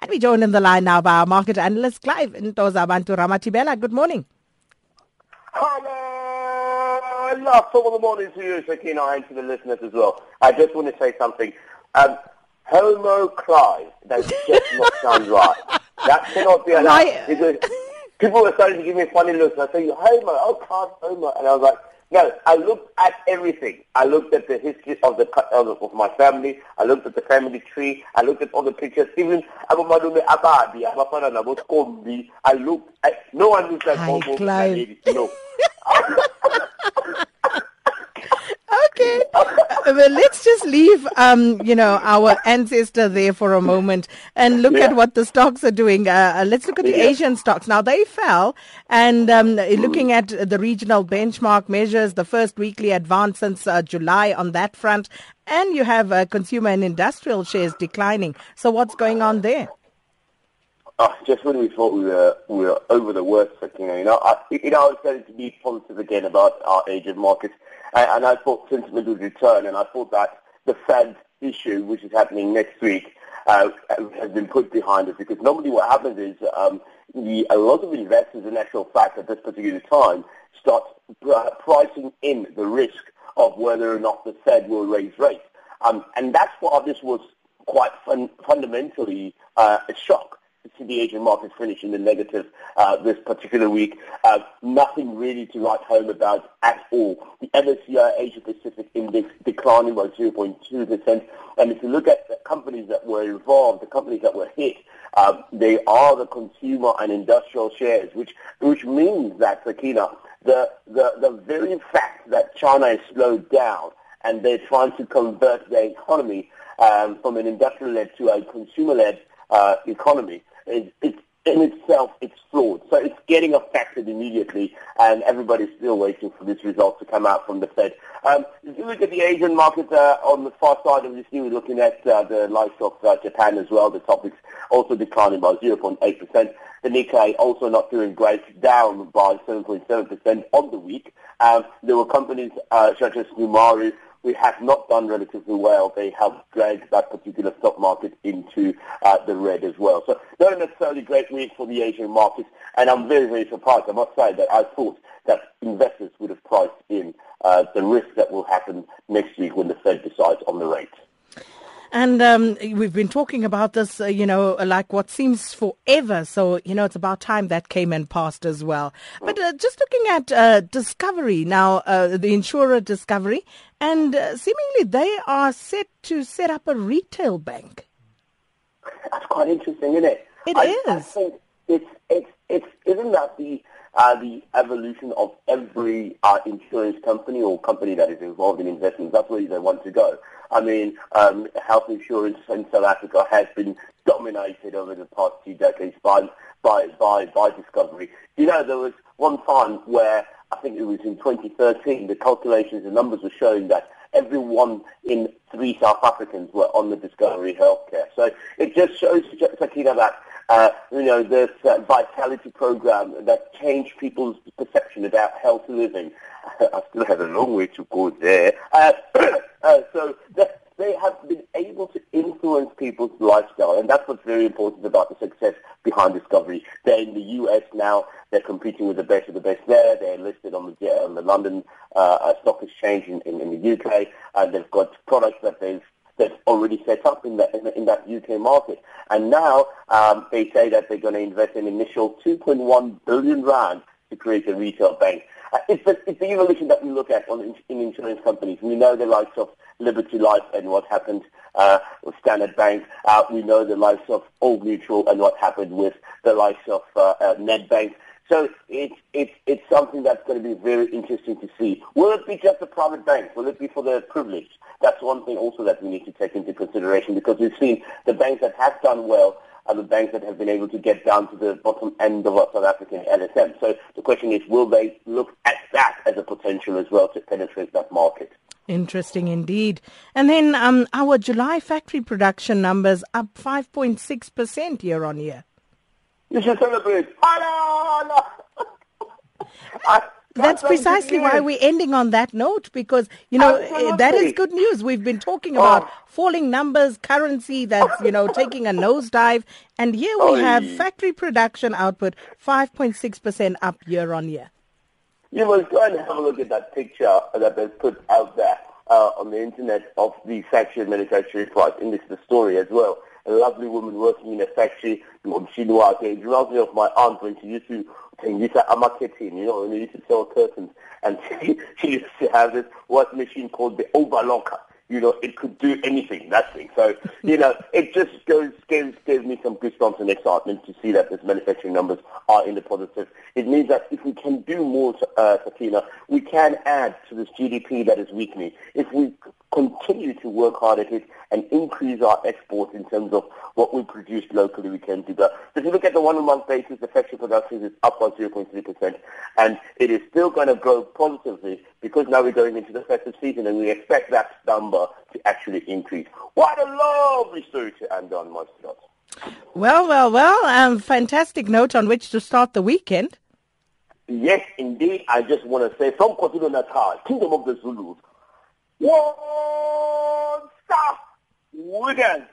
And we joined in the line now by our market analyst, Clive Ntoza Bantu Ramatibela. Good morning. Hello. Love of morning to you, Sakina, and to the listeners as well. I just want to say something. Um, Homo Clive, that just not sound right. That cannot be allowed. Because people were starting to give me funny looks. I say, Homo, oh, Clive, Homo. And I was like, no, I looked at everything. I looked at the history of the of my family. I looked at the family tree. I looked at all the pictures. Even abomalume abadi, abafana naboskombi. I looked at no one looks like Hi, No. okay. Uh, well, let's just leave, um, you know, our ancestor there for a moment and look yeah. at what the stocks are doing. Uh, uh let's look at the yeah. Asian stocks. Now, they fell, and um, looking at the regional benchmark measures, the first weekly advance since uh, July on that front, and you have uh, consumer and industrial shares declining. So, what's going on there? Oh, just when we thought we were we were over the worst, you know, you know, I, you know, I was going to be positive again about our Asian markets, and, I thought sentiment would return, and I thought that the Fed issue, which is happening next week, uh, has been put behind us because normally what happens is um, the, a lot of investors, in actual fact, at this particular time, start uh, pricing in the risk of whether or not the Fed will raise rates, um, and that's why this was quite fun, fundamentally uh, a shock see the Asian markets finish in the negative uh, this particular week. Uh, nothing really to write home about at all. The MSCI Asia Pacific Index declining by 0.2%. And if you look at the companies that were involved, the companies that were hit, uh, they are the consumer and industrial shares, which which means that, Sakina, the, the, the very fact that China is slowed down and they're trying to convert their economy um, from an industrial-led to a consumer-led uh, economy is, it's in itself, it's flawed. So it's getting affected immediately, and everybody's still waiting for this result to come out from the Fed. Um, if you look at the Asian market uh, on the far side of this, we're looking at uh, the likes of uh, Japan as well. The Topix also declining by 0.8%. The Nikkei also not doing great, down by 7.7% on the week. Um, there were companies uh, such as Numaru we have not done relatively well. They have dragged that particular stock market into uh, the red as well. So not necessarily great week for the Asian markets, and I'm very, very surprised. I must say that I thought that investors would have priced in uh, the risk that will happen next week when the Fed decides on the rate. And um, we've been talking about this, uh, you know, like what seems forever. So, you know, it's about time that came and passed as well. But uh, just looking at uh, Discovery now, uh, the insurer Discovery, and uh, seemingly they are set to set up a retail bank. That's quite interesting, isn't it? It I, is. I think it's, it's, it's, isn't that the uh, the evolution of every uh, insurance company or company that is involved in investments. That's where they want to go. I mean, um, health insurance in South Africa has been dominated over the past two decades by, by, by, by Discovery. You know, there was one time where I think it was in 2013, the calculations, the numbers were showing that every one in three South Africans were on the Discovery Healthcare. So it just shows, Sakina, that uh, you know, this uh, vitality program that changed people's perception about healthy living. I still have a long way to go there. Uh, uh, so that they have been able to influence people's lifestyle, and that's what's very important about the success behind Discovery. They're in the U.S. now. They're competing with the best of the best there. They're listed on the, on the London uh, Stock Exchange in, in, in the UK, and they've got products that they've that's already set up in that in, in that UK market. And now um, they say that they're going to invest an initial 2.1 billion rand to create a retail bank. Uh, it's, the, it's the evolution that we look at on, in, in insurance companies. We know the likes of Liberty Life and what happened uh, with Standard Bank. Uh, we know the likes of Old Mutual and what happened with the likes of uh, uh, Nedbank. So it's it's it's something that's going to be very interesting to see. Will it be just a private bank? Will it be for the privileged? That's one thing also that we need to take into consideration because we've seen the banks that have done well the banks that have been able to get down to the bottom end of our South African LSM. So the question is, will they look at that as a potential as well to penetrate that market? Interesting indeed. And then um, our July factory production numbers up 5.6% year on year. You should celebrate. that's precisely why we're ending on that note because, you know, Absolutely. that is good news. We've been talking about oh. falling numbers, currency that's, you know, taking a nosedive. And here we oh, have factory production output 5.6% up year on year. You must go and have a look at that picture that they put out there uh, on the internet of the factory manufacturing price index, the story as well. A lovely woman working in a factory, Mshini It reminds me of my aunt when she used to Tengisa Amaketin, you know, when they used to sell curtains. And she, she used to have this washing machine called the overlocker you know, it could do anything, that thing. So, you know, it just goes, gives, gives me some goosebumps and excitement to see that these manufacturing numbers are in the positive. It means that if we can do more, uh, Sakina, we can add to this GDP that is weakening. If we continue to work hard at it and increase our exports in terms of what we produce locally, we can do that. So if you look at the one-on-one basis, the factory production is up by 0.3%, and it is still going to grow positively because now we're going into the festive season and we expect that number to actually increase. What a lovely story to end on, my Scott. Well, well, well, um, fantastic note on which to start the weekend. Yes, indeed. I just want to say from KwaZulu-Natal, Kingdom of the Zulus, stop weekend.